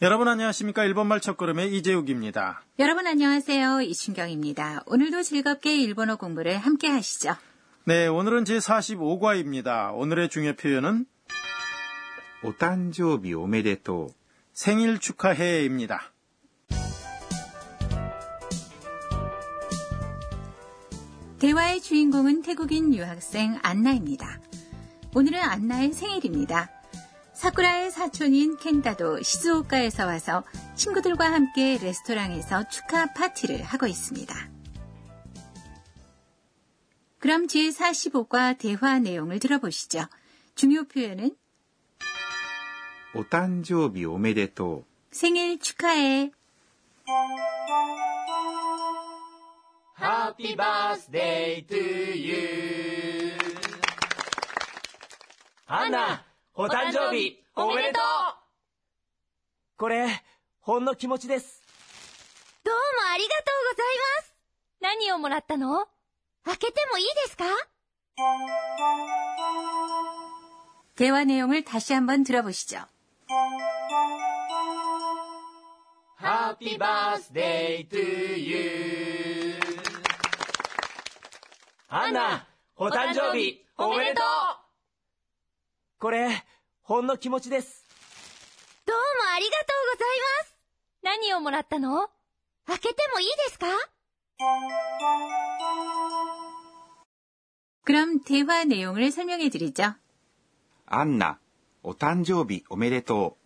여러분 안녕하십니까? 일본말 첫걸음의 이재욱입니다. 여러분 안녕하세요. 이춘경입니다. 오늘도 즐겁게 일본어 공부를 함께 하시죠. 네, 오늘은 제45과입니다. 오늘의 중요 표현은 오탄조비 오메데토 생일 축하해입니다. 대화의 주인공은 태국인 유학생 안나입니다. 오늘은 안나의 생일입니다. 사쿠라의 사촌인 켄타도 시즈오카에서 와서 친구들과 함께 레스토랑에서 축하 파티를 하고 있습니다. 그럼 제45과 대화 내용을 들어보시죠. 중요 표현은 お誕生日おめでとう 생일 축하해 Happy birthday to you 하나 お誕生日おめでとうこれ、ほんの気持ちです。どうもありがとうございます。何をもらったの開けてもいいですか 대화 내용을 다시 한번 들어보시죠. Happy birthday to you. アンナ、お誕生日おめでとう これ、ほんの気持ちです。どうもありがとうございます。何をもらったの開けてもいいですか 그럼 대화 내용을 설명해 드리죠. う。アンナ、お誕生日おめでと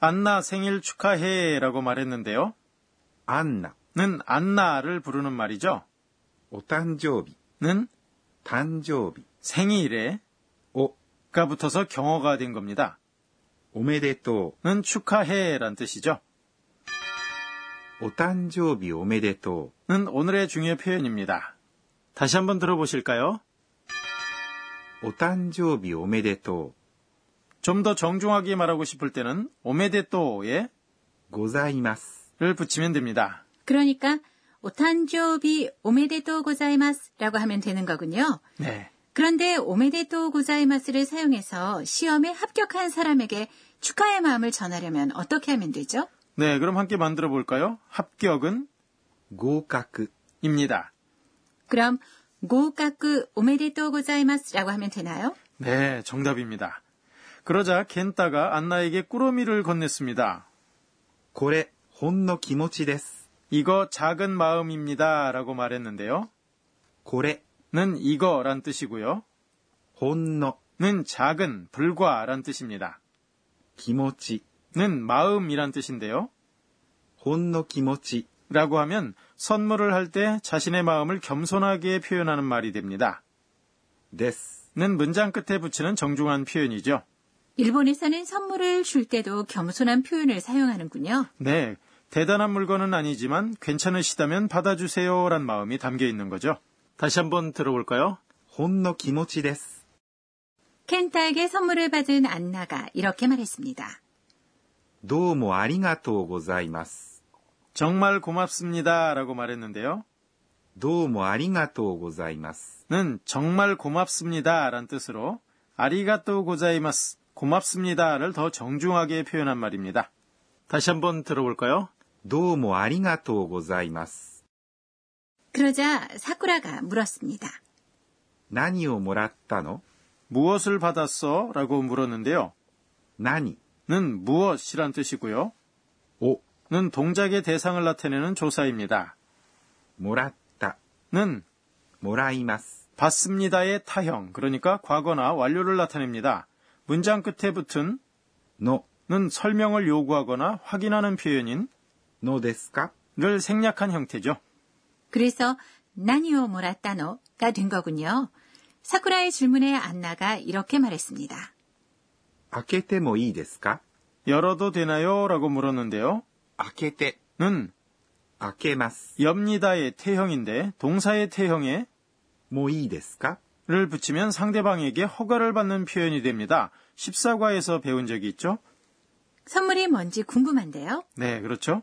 안나 생일 축하해라고 말했는데요. う。アンナ、 는 안나를 부르는 말이죠. お誕生日、 는 誕生日、 생일에 お、 가 붙어서 경어가 된 겁니다. 오메데또는 축하해란 뜻이죠. 오탄조비 오메데또는 오늘의 중요 표현입니다. 다시 한번 들어보실까요? 오탄조비 오메데또 좀더 정중하게 말하고 싶을 때는 오메데또에 고자이마스를 붙이면 됩니다. 그러니까 오탄조비 오메데또 고자이마스라고 하면 되는 거군요. 네. 그런데 오메데토 고자이마스를 사용해서 시험에 합격한 사람에게 축하의 마음을 전하려면 어떻게 하면 되죠? 네, 그럼 함께 만들어 볼까요? 합격은 고각입니다. 그럼 고각구 오메데토 고자이마스라고 하면 되나요? 네, 정답입니다. 그러자 겐타가 안나에게 꾸러미를 건넸습니다. 고래 혼노 기모치 데스. 이거 작은 마음입니다라고 말했는데요. 고래 는 이거란 뜻이고요. 혼너는 작은, 불과란 뜻입니다. 기모찌는 마음이란 뜻인데요. 혼너 기모찌라고 하면 선물을 할 때 자신의 마음을 겸손하게 표현하는 말이 됩니다. 데스는 문장 끝에 붙이는 정중한 표현이죠. 일본에서는 선물을 줄 때도 겸손한 표현을 사용하는군요. 네. 대단한 물건은 아니지만 괜찮으시다면 받아주세요란 마음이 담겨 있는 거죠. 다시 한번 들어볼까요? 혼노 기모치 데스. 켄타에게 선물을 받은 안나가 이렇게 말했습니다. 도모 아리가토 고자이마스. 정말 고맙습니다. 라고 말했는데요. 도모 아리가토 고자이마스. 는 정말 고맙습니다. 라는 뜻으로 아리가토 고자이마스. 고맙습니다를 더 정중하게 표현한 말입니다. 다시 한번 들어볼까요? 도모 아리가토 고자이마스. 그러자 사쿠라가 물었습니다. 나니오 몰았다노? 무엇을 받았어? 라고 물었는데요. 나니는 무엇이란 뜻이고요. 오는 동작의 대상을 나타내는 조사입니다. 몰았다는 몰아이마스 받습니다의 타형, 그러니까 과거나 완료를 나타냅니다. 문장 끝에 붙은 노는 설명을 요구하거나 확인하는 표현인 노데스카를 생략한 형태죠. 그래서 나니오 모라타노가 된 거군요. 사쿠라의 질문에 안나가 이렇게 말했습니다. 開けてもいいですか 열어도 되나요? 라고 물었는데요. 開けて、 는 開けます。 엽니다의 태형인데 동사의 태형에 もういいですか 를 붙이면 상대방에게 허가를 받는 표현이 됩니다. 14과에서 배운 적이 있죠? 선물이 뭔지 궁금한데요. 네, 그렇죠.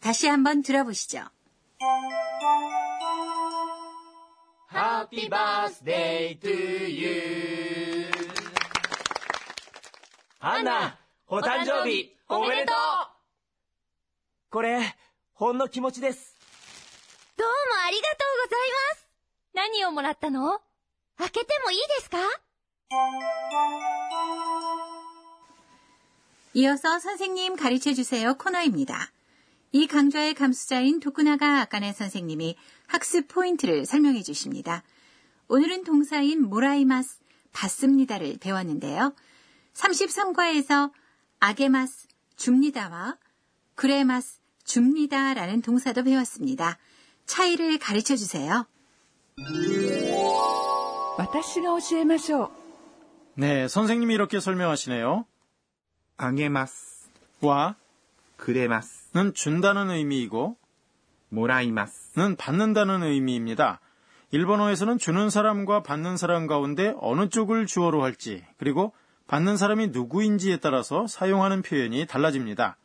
다시 한번 들어보시죠. Happy birthday to you アンナお誕生日おめでとうこれほんの気持ちですどうもありがとうございます。何をもらったの開けてもいいですか 이어서 선생님 가르쳐 주세요 코너입니다. 이 강좌의 감수자인 도쿠나가 아까네 선생님이 학습 포인트를 설명해 주십니다. 오늘은 동사인 모라이마스, 받습니다를 배웠는데요. 33과에서 아게마스, 줍니다와 그레마스, 줍니다라는 동사도 배웠습니다. 차이를 가르쳐 주세요. 네, 선생님이 이렇게 설명하시네요. あげます。 와, くれます。 는 준다는 의미이고, もらいます。 는 받는다는 의미입니다. 일본어에서는 주는 사람과 받는 사람 가운데 어느 쪽을 주어로 할지, 그리고 받는 사람이 누구인지에 따라서 사용하는 표현이 달라집니다.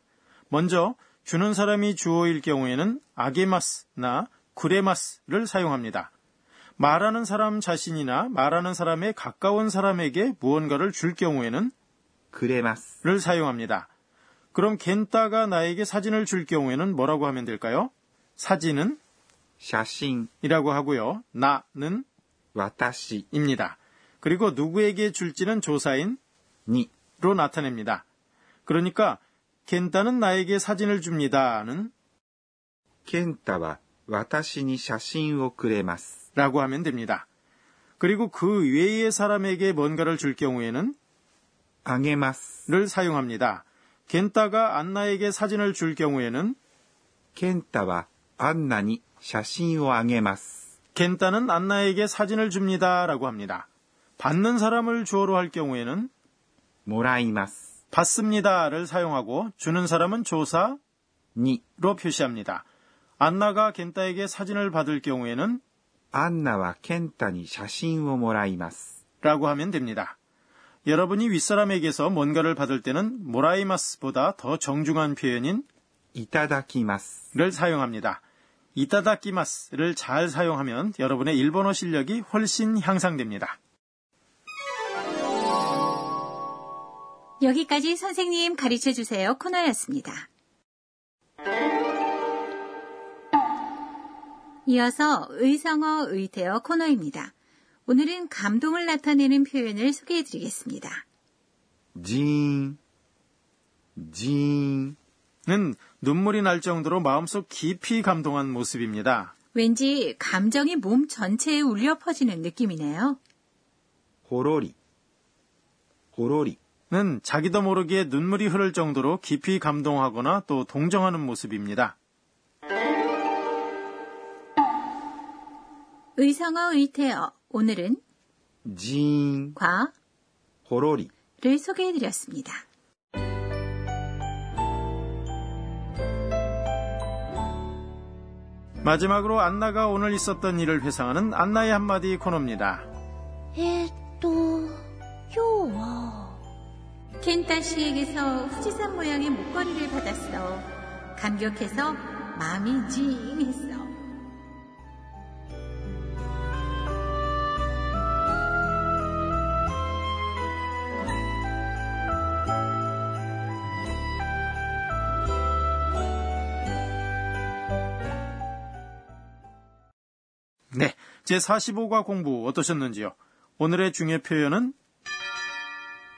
먼저, 주는 사람이 주어일 경우에는 아게마스나 구레마스를 사용합니다. 말하는 사람 자신이나 말하는 사람에 가까운 사람에게 무언가를 줄 경우에는 くれます。 를 사용합니다. 그럼 겐따가 나에게 사진을 줄 경우에는 뭐라고 하면 될까요? 사진은 写真、 이라고 하고요. 나는 私 입니다. 그리고 누구에게 줄지는 조사인 に、 로 나타냅니다. 그러니까 겐따는 나에게 사진을 줍니다는 健太は私に写真をくれます。 라고 하면 됩니다. 그리고 그 외의 사람에게 뭔가를 줄 경우에는 あげます。 를 사용합니다. 겐따가 안나에게 사진을 줄 경우에는 健太はアンナに写真をあげます。 겐따는 안나에게 사진을 줍니다. 라고 합니다. 받는 사람을 주어로 할 경우에는 もらいます。 받습니다를 사용하고 주는 사람은 조사로 に、 표시합니다. 안나가 겐따에게 사진을 받을 경우에는 アンナは健太に写真をもらいます。 라고 하면 됩니다. 여러분이 윗사람에게서 뭔가를 받을 때는 모라이마스보다 더 정중한 표현인 이타다키마스를 사용합니다. 이타다키마스를 잘 사용하면 여러분의 일본어 실력이 훨씬 향상됩니다. 여기까지 선생님 가르쳐 주세요 코너였습니다. 이어서 의성어 의태어 코너입니다. 오늘은 감동을 나타내는 표현을 소개해 드리겠습니다. 징, 징은 눈물이 날 정도로 마음속 깊이 감동한 모습입니다. 왠지 감정이 몸 전체에 울려 퍼지는 느낌이네요. 호로리, 호로리는 자기도 모르게 눈물이 흐를 정도로 깊이 감동하거나 또 동정하는 모습입니다. 의성어 의태어 오늘은 진, 과 호로리를 소개해드렸습니다. 마지막으로 안나가 오늘 있었던 일을 회상하는 안나의 한마디 코너입니다. 에또 요와 켄타 씨에게서 후지산 모양의 목걸이를 받았어. 감격해서 마음이 징했어. 제 45과 공부 어떠셨는지요? 오늘의 중요 표현은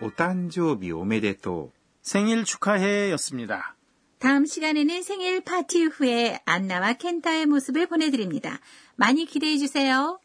お誕生日おめでとう。 생일 축하해였습니다. 다음 시간에는 생일 파티 후에 안나와 켄타의 모습을 보내드립니다. 많이 기대해 주세요.